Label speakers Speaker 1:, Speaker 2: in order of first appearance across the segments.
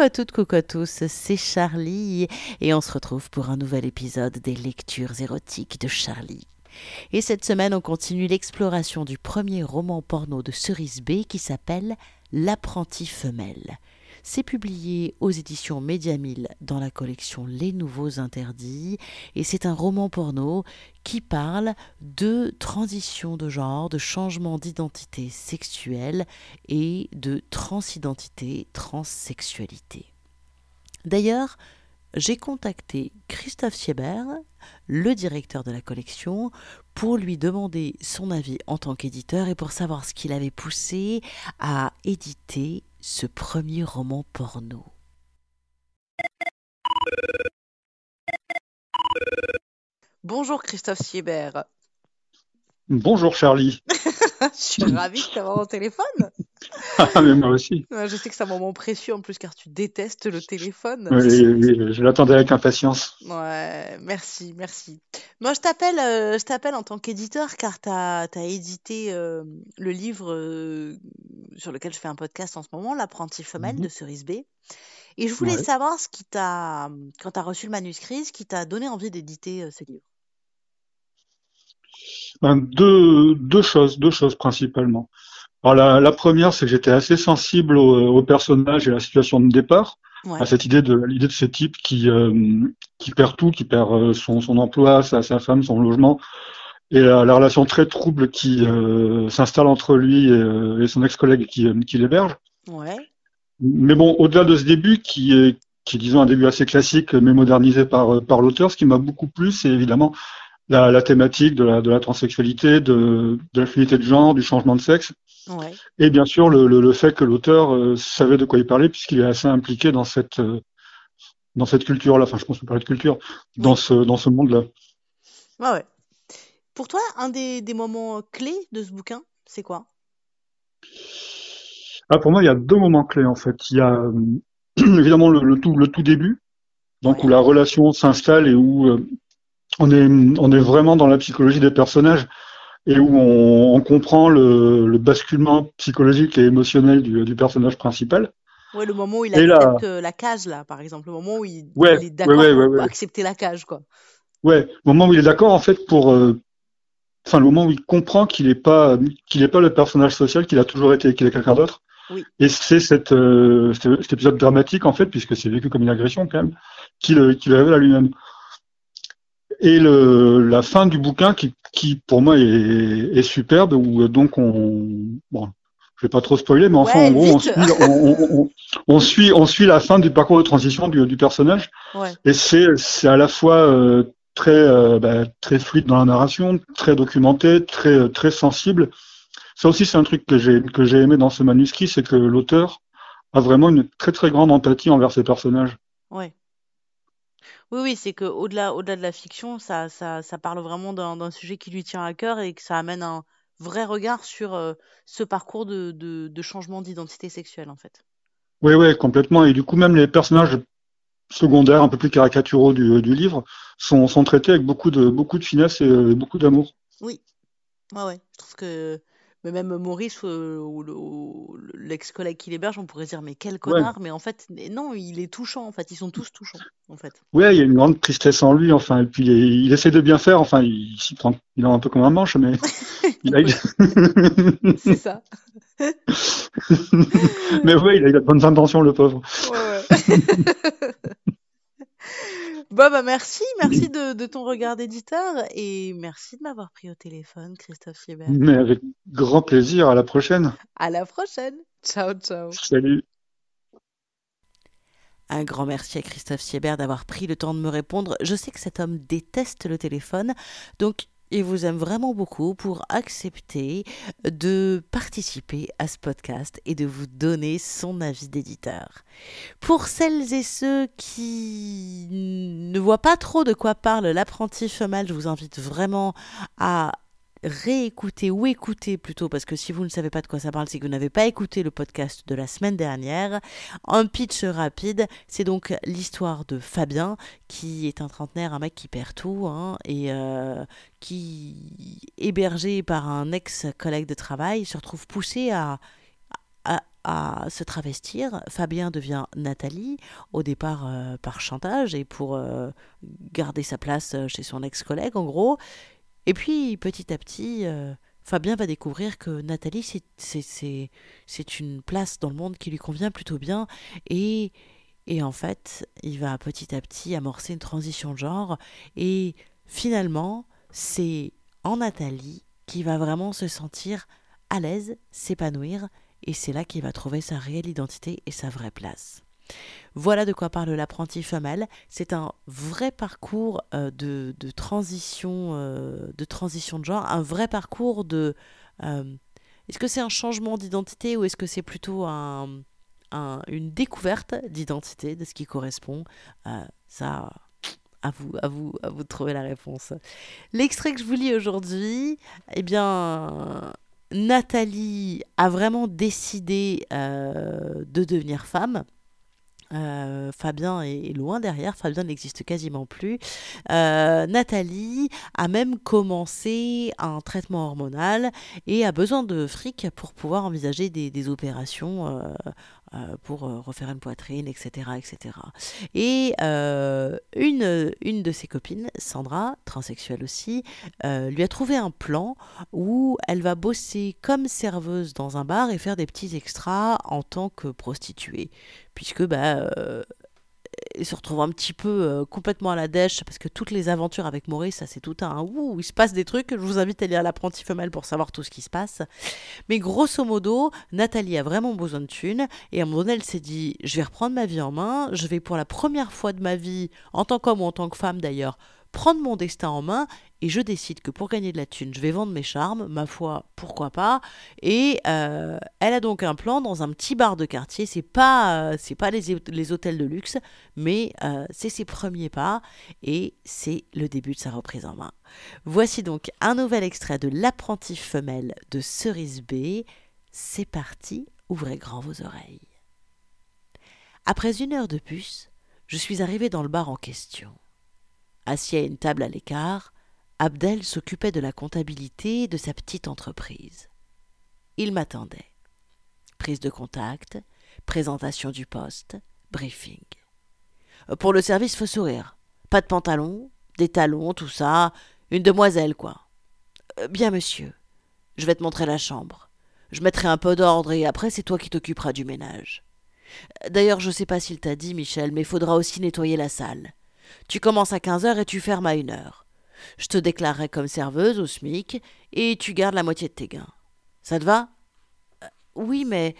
Speaker 1: Coucou à toutes, coucou à tous, c'est Charlie et on se retrouve pour un nouvel épisode des lectures érotiques de Charlie. Et cette semaine, on continue l'exploration du premier roman porno de Cerise B qui s'appelle L'apprenti femelle. C'est publié aux éditions Mediamille dans la collection Les Nouveaux Interdits et c'est un roman porno qui parle de transition de genre, de changement d'identité sexuelle et de transidentité, transsexualité. D'ailleurs, j'ai contacté Christophe Siebert, le directeur de la collection, pour lui demander son avis en tant qu'éditeur et pour savoir ce qu'il avait poussé à éditer ce premier roman porno. Bonjour Christophe Siebert.
Speaker 2: Bonjour Charlie.
Speaker 1: je suis ravie de t'avoir au téléphone.
Speaker 2: Ah, mais moi aussi.
Speaker 1: Je sais que c'est un moment précieux en plus car tu détestes le téléphone.
Speaker 2: Oui, je l'attendais avec impatience.
Speaker 1: Ouais, merci, merci. Moi, je t'appelle, euh, je t'appelle en tant qu'éditeur car tu as, édité euh, le livre euh, sur lequel je fais un podcast en ce moment, L'apprenti femelle mhm. de Cerise B. Et je voulais savoir ce qui t'a, quand tu as reçu le manuscrit, ce qui t'a donné envie d'éditer ce livre.
Speaker 2: Ben, deux, deux choses, deux choses principalement. Alors la, la première, c'est que j'étais assez sensible au, au, personnage et à la situation de départ, à cette idée de l'idée de ce type qui euh, qui perd tout, qui perd euh, son, son emploi, sa, sa femme, son logement, et la, la relation très trouble qui euh, s'installe entre lui et, et son ex-collègue qui, qui l'héberge.
Speaker 1: Ouais.
Speaker 2: Mais bon, au-delà de ce début qui est qui est disons un début assez classique mais modernisé par par l'auteur, ce qui m'a beaucoup plu, c'est évidemment la, la, thématique de la, de la transsexualité, de, de l'affinité de genre, du changement de sexe.
Speaker 1: Ouais.
Speaker 2: Et bien sûr, le, le, le fait que l'auteur euh, savait de quoi il parlait, puisqu'il est assez impliqué dans cette, euh, dans cette culture-là. Enfin, je pense qu'on parlait de culture, dans ce, dans ce monde-là.
Speaker 1: Ouais. Pour toi, un des, des moments clés de ce bouquin, c'est quoi?
Speaker 2: Ah, Pour moi, il y a deux moments clés, en fait. Il y a évidemment le, le, tout, le tout début, donc ouais. où la relation s'installe et où euh, on est, on est vraiment dans la psychologie des personnages et où on, on comprend le, le, basculement psychologique et émotionnel du, du personnage principal.
Speaker 1: Ouais, le moment où il accepte la... la... cage, là, par exemple, le moment où il, ouais, il est d'accord ouais, ouais, pour accepter la cage, quoi.
Speaker 2: Ouais, le moment où il est d'accord, en fait, pour, euh, enfin, le moment où il comprend qu'il n'est pas, qu'il pas le personnage social qu'il a toujours été, qu'il est quelqu'un d'autre.
Speaker 1: Oui.
Speaker 2: Et c'est cette, euh, cet épisode dramatique, en fait, puisque c'est vécu comme une agression, quand même, qu'il qu révèle à lui-même et le, la fin du bouquin qui, qui pour moi est, est, superbe où donc on bon je vais pas trop spoiler mais enfin
Speaker 1: ouais,
Speaker 2: en gros on suit on, on, on, suit on suit la fin du parcours de transition du, du personnage.
Speaker 1: Ouais.
Speaker 2: et c'est c'est à la fois euh, très euh, bah, très fluide dans la narration très documenté très très sensible. Ça aussi c'est un truc que j'ai que j'ai aimé dans ce manuscrit c'est que l'auteur a vraiment une très très grande empathie envers ses personnages.
Speaker 1: Ouais oui, oui, c'est qu'au-delà au-delà de la fiction, ça, ça, ça parle vraiment d'un sujet qui lui tient à cœur et que ça amène un vrai regard sur euh, ce parcours de, de, de changement d'identité sexuelle, en fait.
Speaker 2: Oui, oui, complètement. Et du coup, même les personnages secondaires, un peu plus caricaturaux du, du livre, sont, sont traités avec beaucoup de, beaucoup de finesse et euh, beaucoup d'amour.
Speaker 1: Oui, ouais, ouais. Je trouve que mais même Maurice euh, ou l'ex-collègue qui l'héberge, on pourrait dire mais quel connard, ouais. mais en fait non, il est touchant en fait, ils sont tous touchants en fait.
Speaker 2: Ouais, il y a une grande tristesse en lui, enfin, et puis il, il essaie de bien faire, enfin, il s'y prend, il est un peu comme un manche, mais
Speaker 1: il a... c'est ça.
Speaker 2: mais ouais, il a, il a de bonnes intentions, le pauvre.
Speaker 1: Ouais, ouais. Bon, bah merci, merci de, de ton regard d'éditeur et merci de m'avoir pris au téléphone, Christophe Siebert.
Speaker 2: Mais avec grand plaisir, à la prochaine.
Speaker 1: À la prochaine. Ciao, ciao.
Speaker 2: Salut.
Speaker 1: Un grand merci à Christophe Siebert d'avoir pris le temps de me répondre. Je sais que cet homme déteste le téléphone, donc il vous aime vraiment beaucoup pour accepter de participer à ce podcast et de vous donner son avis d'éditeur. Pour celles et ceux qui ne voient pas trop de quoi parle l'apprenti femelle, je vous invite vraiment à réécouter ou écouter plutôt, parce que si vous ne savez pas de quoi ça parle, c'est que vous n'avez pas écouté le podcast de la semaine dernière. Un pitch rapide, c'est donc l'histoire de Fabien, qui est un trentenaire, un mec qui perd tout, hein, et euh, qui, hébergé par un ex-collègue de travail, se retrouve poussé à, à se travestir. Fabien devient Nathalie, au départ euh, par chantage et pour euh, garder sa place chez son ex-collègue, en gros. Et puis, petit à petit, Fabien va découvrir que Nathalie, c'est une place dans le monde qui lui convient plutôt bien. Et, et en fait, il va petit à petit amorcer une transition de genre. Et finalement, c'est en Nathalie qu'il va vraiment se sentir à l'aise, s'épanouir, et c'est là qu'il va trouver sa réelle identité et sa vraie place. Voilà de quoi parle l'apprenti femelle. C'est un vrai parcours euh, de, transition, euh, de transition de genre, un vrai parcours de. Euh, est-ce que c'est un changement d'identité ou est-ce que c'est plutôt un, une découverte d'identité de ce qui correspond Ça, à vous, à vous, à vous de trouver la réponse. L'extrait que je vous lis aujourd'hui, eh bien, Nathalie a vraiment décidé de devenir femme. Euh, Fabien est loin derrière, Fabien n'existe quasiment plus. Euh, Nathalie a même commencé un traitement hormonal et a besoin de fric pour pouvoir envisager des, des opérations euh, pour euh, refaire une poitrine, etc. etc. Et euh, une, une de ses copines, Sandra, transsexuelle aussi, lui a trouvé un plan où elle va bosser comme serveuse dans un bar et faire des petits extras en tant que prostituée. Puisque bah, et se retrouve un petit peu euh, complètement à la dèche parce que toutes les aventures avec Maurice, ça c'est tout un ouh, il se passe des trucs. Je vous invite à lire l'apprenti femelle pour savoir tout ce qui se passe. Mais grosso modo, Nathalie a vraiment besoin de thunes et à un moment donné, elle s'est dit je vais reprendre ma vie en main, je vais pour la première fois de ma vie, en tant qu'homme ou en tant que femme d'ailleurs, prendre mon destin en main et je décide que pour gagner de la thune, je vais vendre mes charmes, ma foi, pourquoi pas. Et euh, elle a donc un plan dans un petit bar de quartier. C'est pas, euh, pas les, hôtels de luxe, mais euh, c'est ses premiers pas et c'est le début de sa reprise en main. Voici donc un nouvel extrait de L'apprenti femelle de Cerise B. C'est parti, ouvrez grand vos oreilles. Après une heure de bus, je suis arrivé dans le bar en question. Assis à une table à l'écart, Abdel s'occupait de la comptabilité de sa petite entreprise. Il m'attendait. Prise de contact, présentation du poste, briefing. Pour le service, faut sourire. Pas de pantalon, des talons, tout ça. Une demoiselle, quoi. Euh, bien, monsieur. Je vais te montrer la chambre. Je mettrai un peu d'ordre et après, c'est toi qui t'occuperas du ménage. D'ailleurs, je sais pas s'il t'a dit, Michel, mais faudra aussi nettoyer la salle. Tu commences à quinze heures et tu fermes à une heure. Je te déclarerai comme serveuse au SMIC et tu gardes la moitié de tes gains. Ça te va? Euh, Oui, mais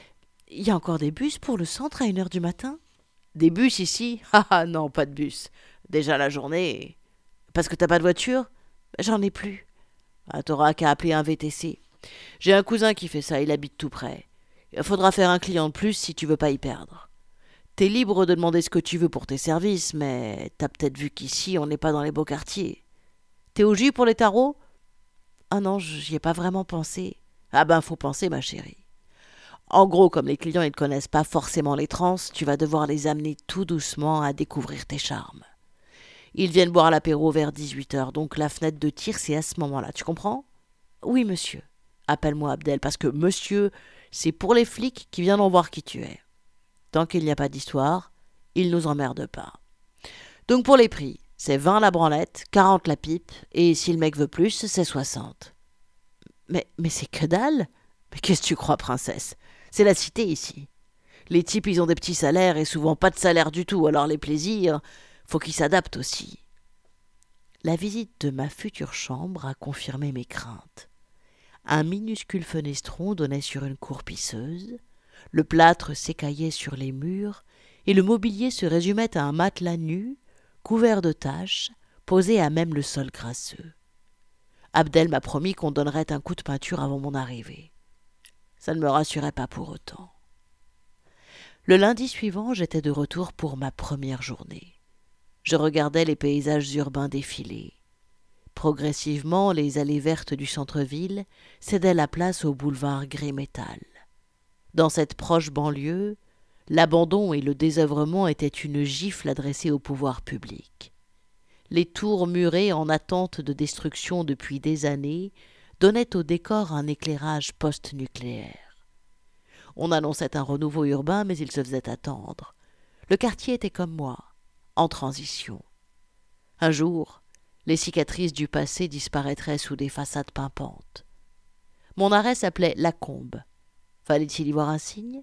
Speaker 1: il y a encore des bus pour le centre à une heure du matin? Des bus ici? Ah ah non, pas de bus. Déjà la journée. Parce que t'as pas de voiture? J'en ai plus. Ah, T'auras qu'à appeler un VTC. J'ai un cousin qui fait ça, il habite tout près. Faudra faire un client de plus si tu veux pas y perdre. T'es libre de demander ce que tu veux pour tes services, mais t'as peut-être vu qu'ici on n'est pas dans les beaux quartiers. T'es au jus pour les tarots? Ah non, j'y ai pas vraiment pensé. Ah ben, faut penser, ma chérie. En gros, comme les clients ne connaissent pas forcément les trans, tu vas devoir les amener tout doucement à découvrir tes charmes. Ils viennent boire l'apéro vers 18 heures, donc la fenêtre de tir, c'est à ce moment-là. Tu comprends? Oui, monsieur. Appelle-moi Abdel, parce que monsieur, c'est pour les flics qui viendront voir qui tu es. Tant qu'il n'y a pas d'histoire, ils nous emmerdent pas. Donc pour les prix, c'est 20 la branlette, 40 la pipe, et si le mec veut plus, c'est 60. Mais, mais c'est que dalle Mais qu'est-ce que tu crois, princesse? C'est la cité ici. Les types, ils ont des petits salaires et souvent pas de salaire du tout, alors les plaisirs, faut qu'ils s'adaptent aussi. La visite de ma future chambre a confirmé mes craintes. Un minuscule fenestron donnait sur une cour pisseuse, le plâtre s'écaillait sur les murs, et le mobilier se résumait à un matelas nu, couvert de taches, posé à même le sol grasseux. Abdel m'a promis qu'on donnerait un coup de peinture avant mon arrivée. Ça ne me rassurait pas pour autant. Le lundi suivant, j'étais de retour pour ma première journée. Je regardais les paysages urbains défiler. Progressivement, les allées vertes du centre-ville cédaient la place au boulevard gris métal. Dans cette proche banlieue, L'abandon et le désœuvrement étaient une gifle adressée au pouvoir public. Les tours murées en attente de destruction depuis des années donnaient au décor un éclairage post-nucléaire. On annonçait un renouveau urbain, mais il se faisait attendre. Le quartier était comme moi, en transition. Un jour, les cicatrices du passé disparaîtraient sous des façades pimpantes. Mon arrêt s'appelait La Combe. Fallait-il y voir un signe?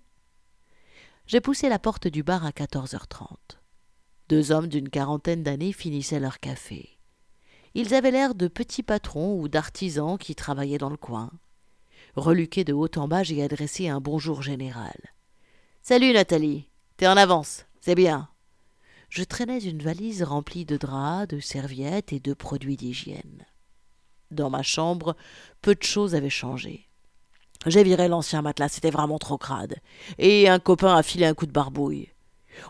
Speaker 1: J'ai poussé la porte du bar à 14h30. Deux hommes d'une quarantaine d'années finissaient leur café. Ils avaient l'air de petits patrons ou d'artisans qui travaillaient dans le coin. Reluqué de haut en bas, j'ai adressé un bonjour général. Salut Nathalie, t'es en avance, c'est bien. Je traînais une valise remplie de draps, de serviettes et de produits d'hygiène. Dans ma chambre, peu de choses avaient changé. J'ai viré l'ancien matelas, c'était vraiment trop crade, et un copain a filé un coup de barbouille.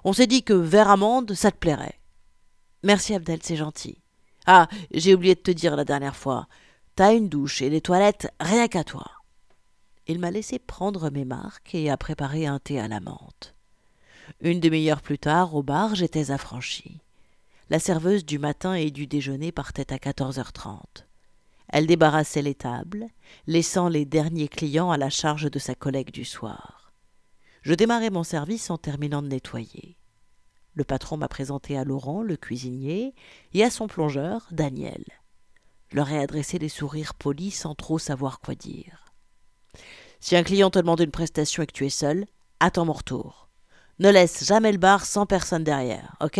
Speaker 1: On s'est dit que vert amande, ça te plairait. Merci Abdel, c'est gentil. Ah, j'ai oublié de te dire la dernière fois. T'as une douche et des toilettes rien qu'à toi. Il m'a laissé prendre mes marques et a préparé un thé à la menthe. Une demi-heure plus tard, au bar, j'étais affranchi. La serveuse du matin et du déjeuner partait à 14h30. Elle débarrassait les tables, laissant les derniers clients à la charge de sa collègue du soir. Je démarrai mon service en terminant de nettoyer. Le patron m'a présenté à Laurent, le cuisinier, et à son plongeur, Daniel. Je leur ai adressé des sourires polis sans trop savoir quoi dire. Si un client te demande une prestation et que tu es seul, attends mon retour. Ne laisse jamais le bar sans personne derrière, ok?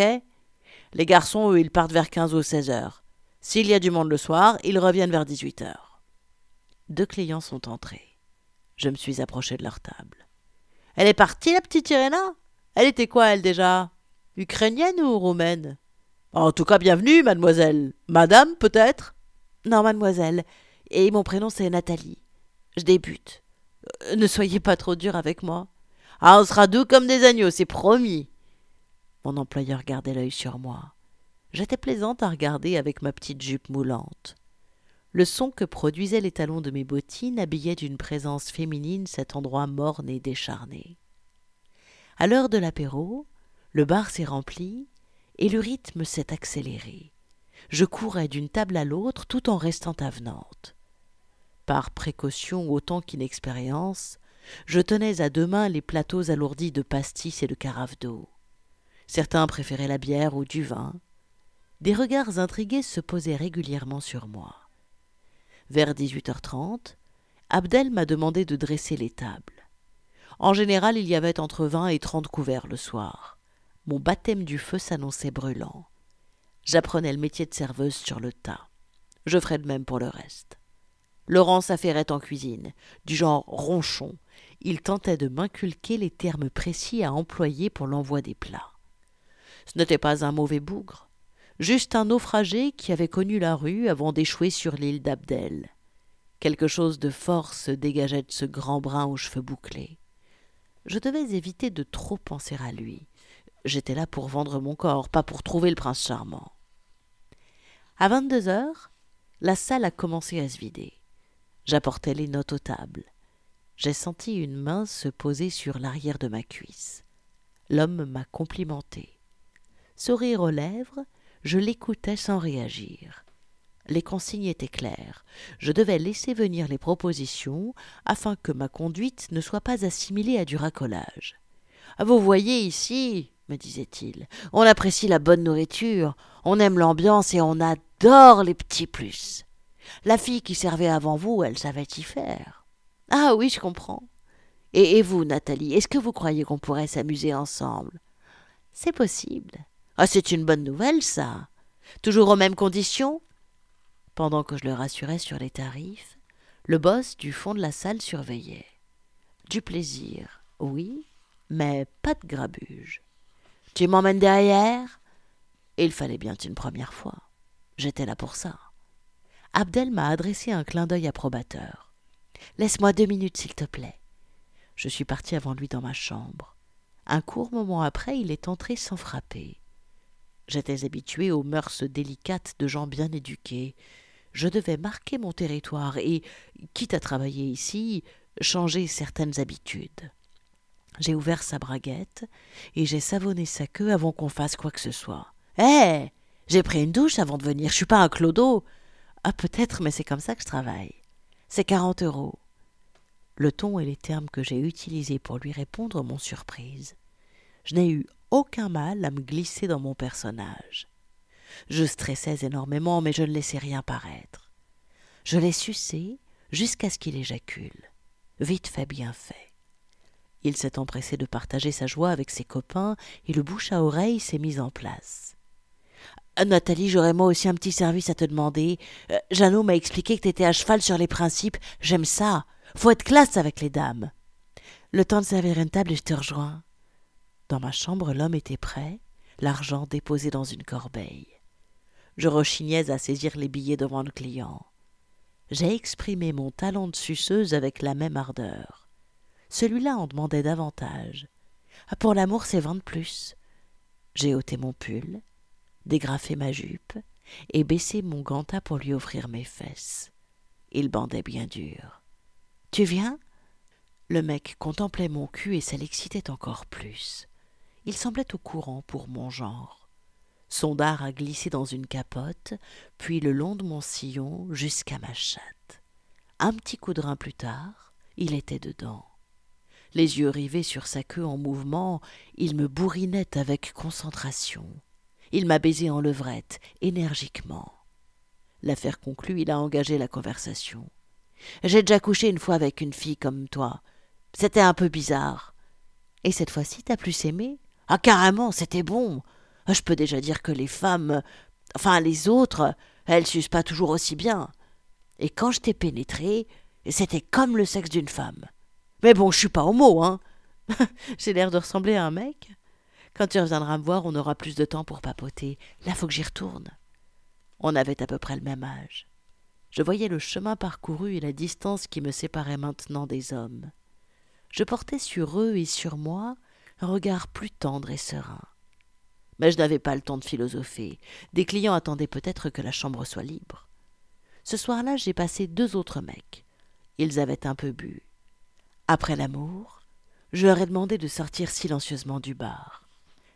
Speaker 1: Les garçons, eux, ils partent vers 15 ou 16 heures. S'il y a du monde le soir, ils reviennent vers 18 heures. Deux clients sont entrés. Je me suis approché de leur table. Elle est partie, la petite Irena? Elle était quoi, elle, déjà? Ukrainienne ou roumaine? En tout cas, bienvenue, mademoiselle. Madame, peut-être? Non, mademoiselle. Et mon prénom, c'est Nathalie. Je débute. Euh, ne soyez pas trop dur avec moi. Ah, on sera doux comme des agneaux, c'est promis. Mon employeur gardait l'œil sur moi. J'étais plaisante à regarder avec ma petite jupe moulante. Le son que produisaient les talons de mes bottines habillait d'une présence féminine cet endroit morne et décharné. À l'heure de l'apéro, le bar s'est rempli et le rythme s'est accéléré. Je courais d'une table à l'autre tout en restant avenante. Par précaution autant qu'inexpérience, je tenais à deux mains les plateaux alourdis de pastis et de carafes d'eau. Certains préféraient la bière ou du vin. Des regards intrigués se posaient régulièrement sur moi. Vers 18h30, Abdel m'a demandé de dresser les tables. En général, il y avait entre vingt et trente couverts le soir. Mon baptême du feu s'annonçait brûlant. J'apprenais le métier de serveuse sur le tas. Je ferai de même pour le reste. Laurent s'affairait en cuisine, du genre ronchon. Il tentait de m'inculquer les termes précis à employer pour l'envoi des plats. Ce n'était pas un mauvais bougre, juste un naufragé qui avait connu la rue avant d'échouer sur l'île d'Abdel. Quelque chose de fort se dégageait de ce grand brun aux cheveux bouclés. Je devais éviter de trop penser à lui. J'étais là pour vendre mon corps, pas pour trouver le prince charmant. À vingt-deux heures, la salle a commencé à se vider. J'apportais les notes aux tables. J'ai senti une main se poser sur l'arrière de ma cuisse. L'homme m'a complimenté. Sourire aux lèvres, je l'écoutais sans réagir. Les consignes étaient claires. Je devais laisser venir les propositions afin que ma conduite ne soit pas assimilée à du racolage. Vous voyez ici, me disait-il, on apprécie la bonne nourriture, on aime l'ambiance et on adore les petits plus. La fille qui servait avant vous, elle savait y faire. Ah oui, je comprends. Et, vous, Nathalie, est-ce que vous croyez qu'on pourrait s'amuser ensemble? C'est possible. Ah, c'est une bonne nouvelle, ça. Toujours aux mêmes conditions Pendant que je le rassurais sur les tarifs, le boss du fond de la salle surveillait. Du plaisir, oui, mais pas de grabuge. Tu m'emmènes derrière? Il fallait bien une première fois. J'étais là pour ça. Abdel m'a adressé un clin d'œil approbateur. Laisse-moi deux minutes, s'il te plaît. Je suis parti avant lui dans ma chambre. Un court moment après, il est entré sans frapper. J'étais habitué aux mœurs délicates de gens bien éduqués. Je devais marquer mon territoire et, quitte à travailler ici, changer certaines habitudes. J'ai ouvert sa braguette et j'ai savonné sa queue avant qu'on fasse quoi que ce soit. Hé J'ai pris une douche avant de venir, je suis pas un clodo. Ah, peut-être, mais c'est comme ça que je travaille. C'est quarante euros. Le ton et les termes que j'ai utilisés pour lui répondre m'ont surprise. Je n'ai eu aucun mal à me glisser dans mon personnage. Je stressais énormément, mais je ne laissais rien paraître. Je l'ai sucé jusqu'à ce qu'il éjacule. Vite fait, bien fait. Il s'est empressé de partager sa joie avec ses copains et le bouche à oreille s'est mis en place. Euh, Nathalie, j'aurais moi aussi un petit service à te demander. Euh, Jeannot m'a expliqué que t'étais à cheval sur les principes. J'aime ça. Faut être classe avec les dames. Le temps de servir une table et je te rejoins. Dans ma chambre, l'homme était prêt, l'argent déposé dans une corbeille. Je rechignais à saisir les billets devant le client. J'ai exprimé mon talent de suceuse avec la même ardeur. Celui-là en demandait davantage. Ah, pour l'amour, c'est vingt de plus. J'ai ôté mon pull, dégrafé ma jupe et baissé mon ganta pour lui offrir mes fesses. Il bandait bien dur. Tu viens? Le mec contemplait mon cul et ça l'excitait encore plus. Il semblait au courant pour mon genre. Son dard a glissé dans une capote, puis le long de mon sillon jusqu'à ma chatte. Un petit coup de rein plus tard, il était dedans. Les yeux rivés sur sa queue en mouvement, il me bourrinait avec concentration. Il m'a baisé en levrette, énergiquement. L'affaire conclue, il a engagé la conversation. J'ai déjà couché une fois avec une fille comme toi. C'était un peu bizarre. Et cette fois-ci, t'as plus aimé? Ah, carrément, c'était bon. Je peux déjà dire que les femmes, enfin les autres, elles s'usent pas toujours aussi bien. Et quand je t'ai pénétré, c'était comme le sexe d'une femme. Mais bon, je suis pas homo, hein. J'ai l'air de ressembler à un mec. Quand tu reviendras me voir, on aura plus de temps pour papoter. Là, faut que j'y retourne. On avait à peu près le même âge. Je voyais le chemin parcouru et la distance qui me séparait maintenant des hommes. Je portais sur eux et sur moi regard plus tendre et serein. Mais je n'avais pas le temps de philosopher. Des clients attendaient peut-être que la chambre soit libre. Ce soir-là, j'ai passé deux autres mecs. Ils avaient un peu bu. Après l'amour, je leur ai demandé de sortir silencieusement du bar.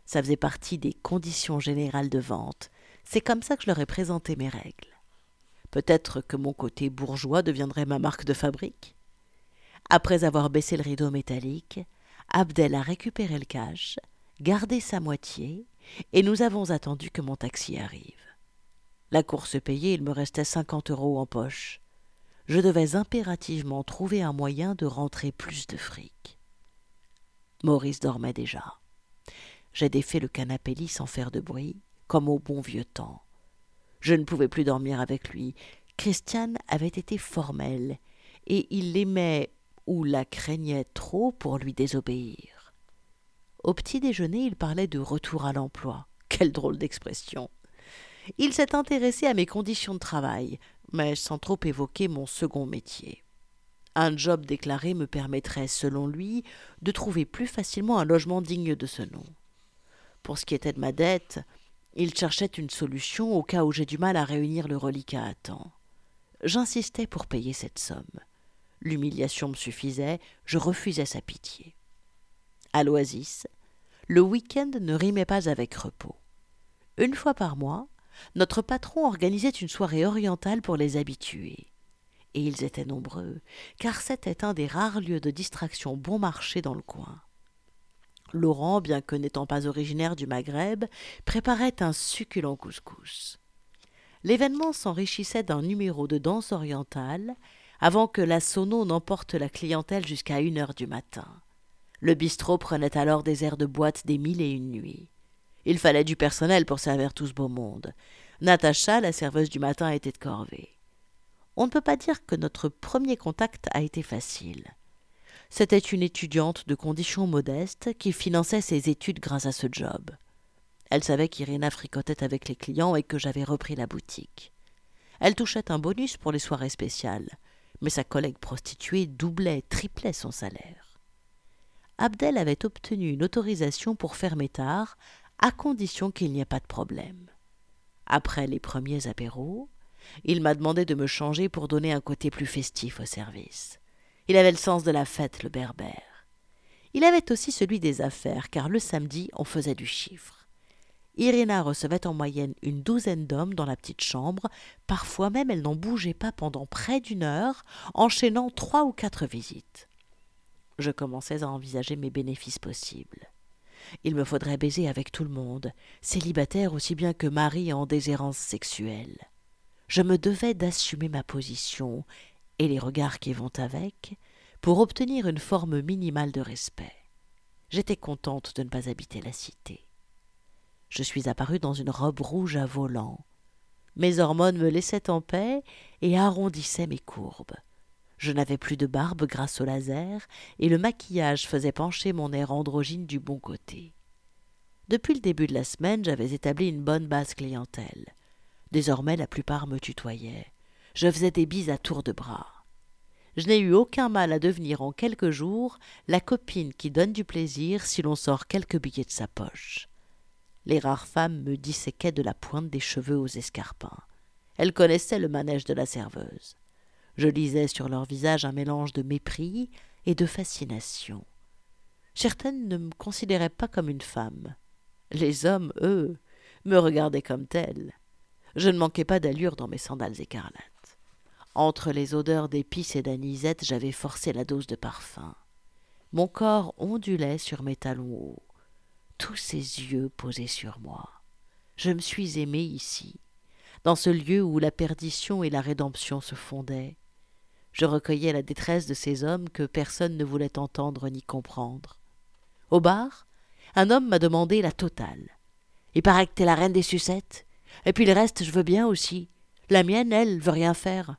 Speaker 1: Ça faisait partie des conditions générales de vente. C'est comme ça que je leur ai présenté mes règles. Peut-être que mon côté bourgeois deviendrait ma marque de fabrique. Après avoir baissé le rideau métallique, Abdel a récupéré le cash, gardé sa moitié, et nous avons attendu que mon taxi arrive. La course payée, il me restait cinquante euros en poche. Je devais impérativement trouver un moyen de rentrer plus de fric. Maurice dormait déjà. J'ai défait le canapé lit sans faire de bruit, comme au bon vieux temps. Je ne pouvais plus dormir avec lui. Christiane avait été formelle, et il l'aimait ou la craignait trop pour lui désobéir. Au petit déjeuner, il parlait de retour à l'emploi. Quelle drôle d'expression. Il s'est intéressé à mes conditions de travail, mais sans trop évoquer mon second métier. Un job déclaré me permettrait, selon lui, de trouver plus facilement un logement digne de ce nom. Pour ce qui était de ma dette, il cherchait une solution au cas où j'ai du mal à réunir le reliquat à temps. J'insistais pour payer cette somme. L'humiliation me suffisait, je refusais sa pitié. À l'Oasis, le week-end ne rimait pas avec repos. Une fois par mois, notre patron organisait une soirée orientale pour les habitués. Et ils étaient nombreux, car c'était un des rares lieux de distraction bon marché dans le coin. Laurent, bien que n'étant pas originaire du Maghreb, préparait un succulent couscous. L'événement s'enrichissait d'un numéro de danse orientale avant que la sono n'emporte la clientèle jusqu'à une heure du matin. Le bistrot prenait alors des airs de boîte des mille et une nuits. Il fallait du personnel pour servir tout ce beau monde. Natacha, la serveuse du matin, était de corvée. On ne peut pas dire que notre premier contact a été facile. C'était une étudiante de conditions modestes qui finançait ses études grâce à ce job. Elle savait qu'Irina fricotait avec les clients et que j'avais repris la boutique. Elle touchait un bonus pour les soirées spéciales, mais sa collègue prostituée doublait, triplait son salaire. Abdel avait obtenu une autorisation pour fermer tard, à condition qu'il n'y ait pas de problème. Après les premiers apéros, il m'a demandé de me changer pour donner un côté plus festif au service. Il avait le sens de la fête, le berbère. Il avait aussi celui des affaires, car le samedi, on faisait du chiffre. Irina recevait en moyenne une douzaine d'hommes dans la petite chambre, parfois même elle n'en bougeait pas pendant près d'une heure, enchaînant trois ou quatre visites. Je commençais à envisager mes bénéfices possibles. Il me faudrait baiser avec tout le monde, célibataire aussi bien que mari en déshérence sexuelle. Je me devais d'assumer ma position et les regards qui vont avec pour obtenir une forme minimale de respect. J'étais contente de ne pas habiter la cité. Je suis apparue dans une robe rouge à volants. Mes hormones me laissaient en paix et arrondissaient mes courbes. Je n'avais plus de barbe grâce au laser, et le maquillage faisait pencher mon air androgyne du bon côté. Depuis le début de la semaine, j'avais établi une bonne base clientèle. Désormais, la plupart me tutoyaient. Je faisais des bises à tour de bras. Je n'ai eu aucun mal à devenir en quelques jours la copine qui donne du plaisir si l'on sort quelques billets de sa poche. Les rares femmes me disséquaient de la pointe des cheveux aux escarpins. Elles connaissaient le manège de la serveuse. Je lisais sur leur visage un mélange de mépris et de fascination. Certaines ne me considéraient pas comme une femme. Les hommes, eux, me regardaient comme telle. Je ne manquais pas d'allure dans mes sandales écarlates. Entre les odeurs d'épices et d'anisette, j'avais forcé la dose de parfum. Mon corps ondulait sur mes talons hauts. Tous ces yeux posés sur moi. Je me suis aimé ici, dans ce lieu où la perdition et la rédemption se fondaient, je recueillais la détresse de ces hommes que personne ne voulait entendre ni comprendre. Au bar, un homme m'a demandé la totale. Il paraît que t'es la reine des sucettes. Et puis le reste, je veux bien aussi. La mienne, elle, veut rien faire.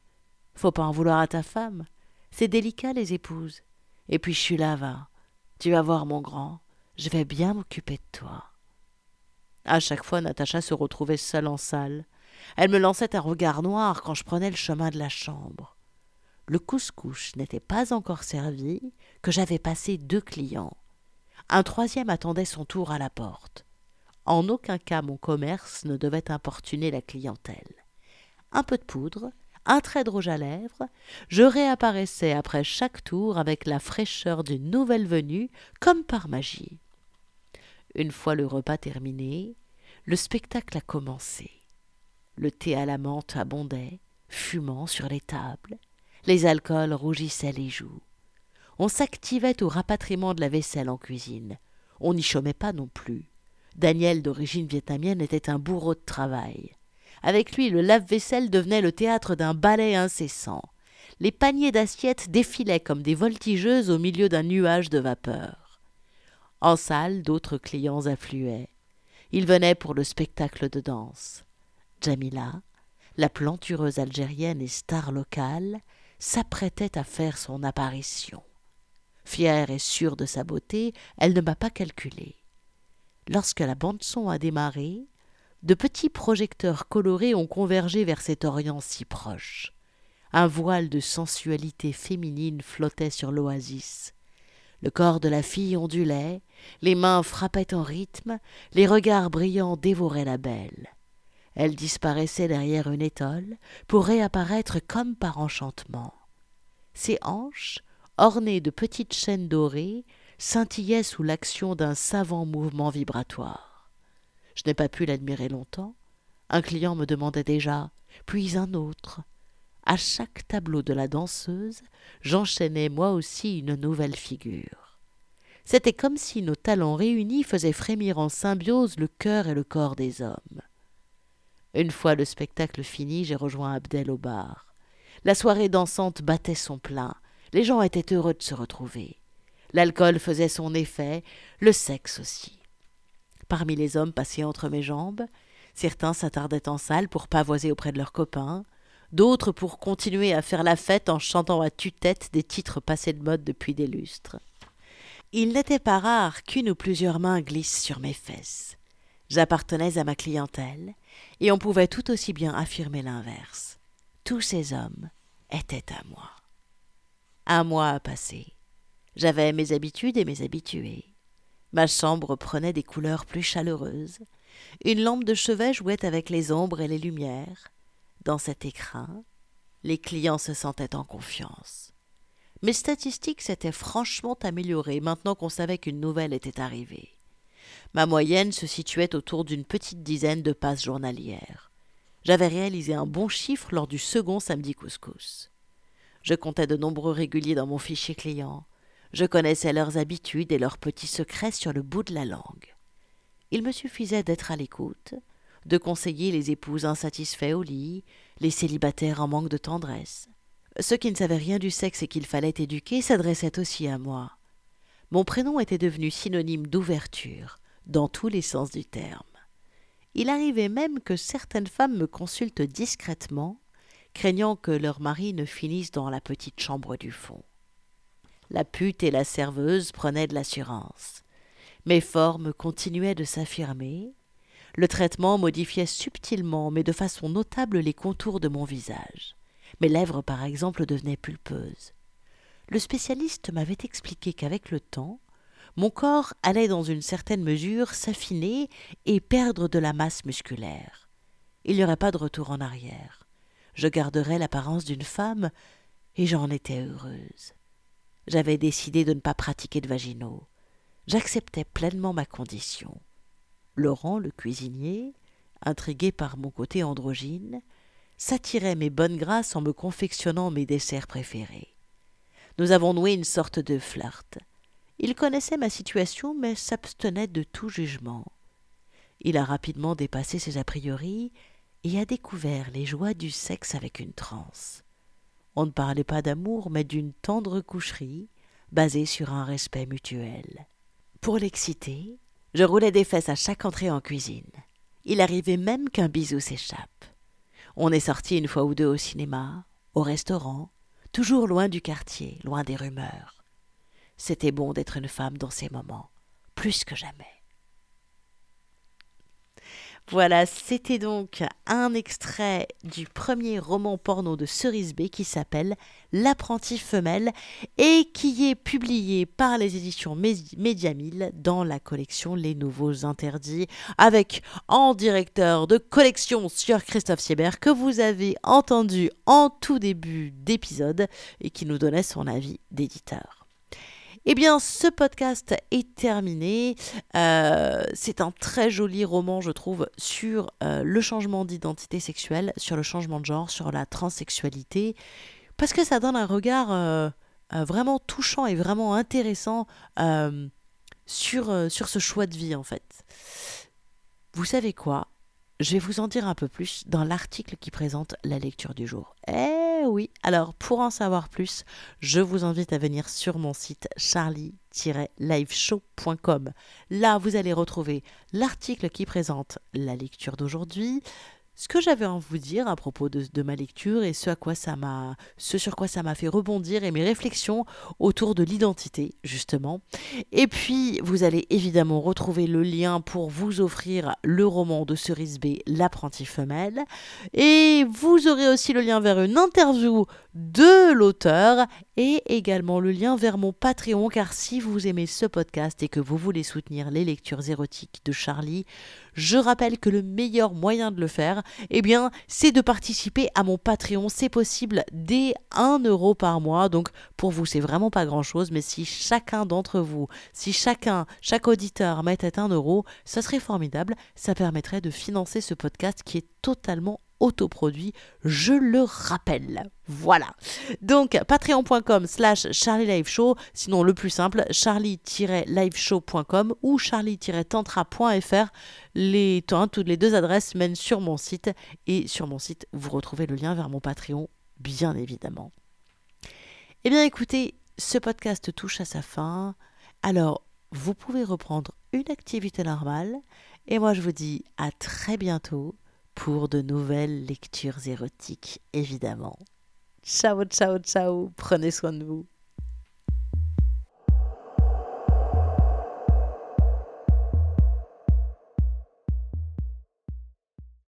Speaker 1: Faut pas en vouloir à ta femme. C'est délicat, les épouses. Et puis je suis là, va. Tu vas voir, mon grand. Je vais bien m'occuper de toi. À chaque fois, Natacha se retrouvait seule en salle. Elle me lançait un regard noir quand je prenais le chemin de la chambre le couscous n'était pas encore servi que j'avais passé deux clients. Un troisième attendait son tour à la porte. En aucun cas mon commerce ne devait importuner la clientèle. Un peu de poudre, un trait de rouge à lèvres, je réapparaissais après chaque tour avec la fraîcheur d'une nouvelle venue, comme par magie. Une fois le repas terminé, le spectacle a commencé. Le thé à la menthe abondait, fumant sur les tables, les alcools rougissaient les joues. On s'activait au rapatriement de la vaisselle en cuisine. On n'y chômait pas non plus. Daniel, d'origine vietnamienne, était un bourreau de travail. Avec lui, le lave-vaisselle devenait le théâtre d'un ballet incessant. Les paniers d'assiettes défilaient comme des voltigeuses au milieu d'un nuage de vapeur. En salle, d'autres clients affluaient. Ils venaient pour le spectacle de danse. Jamila, la plantureuse algérienne et star locale, s'apprêtait à faire son apparition. Fière et sûre de sa beauté, elle ne m'a pas calculé. Lorsque la bande-son a démarré, de petits projecteurs colorés ont convergé vers cet Orient si proche. Un voile de sensualité féminine flottait sur l'oasis. Le corps de la fille ondulait, les mains frappaient en rythme, les regards brillants dévoraient la belle. Elle disparaissait derrière une étole pour réapparaître comme par enchantement. Ses hanches, ornées de petites chaînes dorées, scintillaient sous l'action d'un savant mouvement vibratoire. Je n'ai pas pu l'admirer longtemps. Un client me demandait déjà, puis un autre. À chaque tableau de la danseuse, j'enchaînais moi aussi une nouvelle figure. C'était comme si nos talents réunis faisaient frémir en symbiose le cœur et le corps des hommes. Une fois le spectacle fini, j'ai rejoint Abdel au bar. La soirée dansante battait son plein. Les gens étaient heureux de se retrouver. L'alcool faisait son effet, le sexe aussi. Parmi les hommes passés entre mes jambes, certains s'attardaient en salle pour pavoiser auprès de leurs copains, d'autres pour continuer à faire la fête en chantant à tue-tête des titres passés de mode depuis des lustres. Il n'était pas rare qu'une ou plusieurs mains glissent sur mes fesses. J'appartenais à ma clientèle, et on pouvait tout aussi bien affirmer l'inverse. Tous ces hommes étaient à moi. Un mois a passé. J'avais mes habitudes et mes habitués. Ma chambre prenait des couleurs plus chaleureuses. Une lampe de chevet jouait avec les ombres et les lumières. Dans cet écrin, les clients se sentaient en confiance. Mes statistiques s'étaient franchement améliorées maintenant qu'on savait qu'une nouvelle était arrivée. Ma moyenne se situait autour d'une petite dizaine de passes journalières. J'avais réalisé un bon chiffre lors du second samedi couscous. Je comptais de nombreux réguliers dans mon fichier client. Je connaissais leurs habitudes et leurs petits secrets sur le bout de la langue. Il me suffisait d'être à l'écoute, de conseiller les épouses insatisfaits au lit, les célibataires en manque de tendresse. Ceux qui ne savaient rien du sexe et qu'il fallait éduquer s'adressaient aussi à moi. Mon prénom était devenu synonyme d'ouverture, dans tous les sens du terme. Il arrivait même que certaines femmes me consultent discrètement, craignant que leur mari ne finisse dans la petite chambre du fond. La pute et la serveuse prenaient de l'assurance. Mes formes continuaient de s'affirmer. Le traitement modifiait subtilement, mais de façon notable, les contours de mon visage. Mes lèvres, par exemple, devenaient pulpeuses. Le spécialiste m'avait expliqué qu'avec le temps, mon corps allait dans une certaine mesure s'affiner et perdre de la masse musculaire. Il n'y aurait pas de retour en arrière. Je garderais l'apparence d'une femme, et j'en étais heureuse. J'avais décidé de ne pas pratiquer de vaginaux. J'acceptais pleinement ma condition. Laurent, le cuisinier, intrigué par mon côté androgyne, s'attirait mes bonnes grâces en me confectionnant mes desserts préférés. Nous avons noué une sorte de flirt. Il connaissait ma situation, mais s'abstenait de tout jugement. Il a rapidement dépassé ses a priori et a découvert les joies du sexe avec une transe. On ne parlait pas d'amour, mais d'une tendre coucherie, basée sur un respect mutuel. Pour l'exciter, je roulais des fesses à chaque entrée en cuisine. Il arrivait même qu'un bisou s'échappe. On est sorti une fois ou deux au cinéma, au restaurant, toujours loin du quartier, loin des rumeurs. C'était bon d'être une femme dans ces moments, plus que jamais. Voilà, c'était donc un extrait du premier roman porno de Cerise B qui s'appelle L'apprenti femelle et qui est publié par les éditions Médiamille dans la collection Les Nouveaux Interdits avec en directeur de collection sur Christophe Siebert que vous avez entendu en tout début d'épisode et qui nous donnait son avis d'éditeur. Eh bien, ce podcast est terminé. Euh, c'est un très joli roman, je trouve, sur euh, le changement d'identité sexuelle, sur le changement de genre, sur la transsexualité, parce que ça donne un regard euh, vraiment touchant et vraiment intéressant sur, sur ce choix de vie, en fait. Vous savez quoi? Je vais vous en dire un peu plus dans l'article qui présente la lecture du jour. Eh oui, alors pour en savoir plus, je vous invite à venir sur mon site charlie-liveshow.com. Là, vous allez retrouver l'article qui présente la lecture d'aujourd'hui, ce que j'avais à vous dire à propos de, ma lecture et ce, à quoi ça m'a, ce sur quoi ça m'a fait rebondir et mes réflexions autour de l'identité, justement. Et puis, vous allez évidemment retrouver le lien pour vous offrir le roman de Cerise B, L'apprenti femelle. Et vous aurez aussi le lien vers une interview de l'auteur et également le lien vers mon Patreon, car si vous aimez ce podcast et que vous voulez soutenir les lectures érotiques de Charlie, je rappelle que le meilleur moyen de le faire, eh bien, c'est de participer à mon Patreon. C'est possible dès 1 euro par mois. Donc, pour vous, c'est vraiment pas grand chose. Mais si chacun d'entre vous, si chacun, chaque auditeur mettait 1 euro, ça serait formidable. Ça permettrait de financer ce podcast qui est totalement autoproduit, je le rappelle. Voilà. Donc, patreon.com slash charlie show. Sinon, le plus simple, charlie-liveshow.com ou charlie-tantra.fr. Les, toutes les deux adresses mènent sur mon site. Et sur mon site, vous retrouvez le lien vers mon Patreon, bien évidemment. Eh bien, écoutez, ce podcast touche à sa fin. Alors, vous pouvez reprendre une activité normale. Et moi, je vous dis à très bientôt pour de nouvelles lectures érotiques, évidemment. Ciao, ciao, ciao, prenez soin de vous.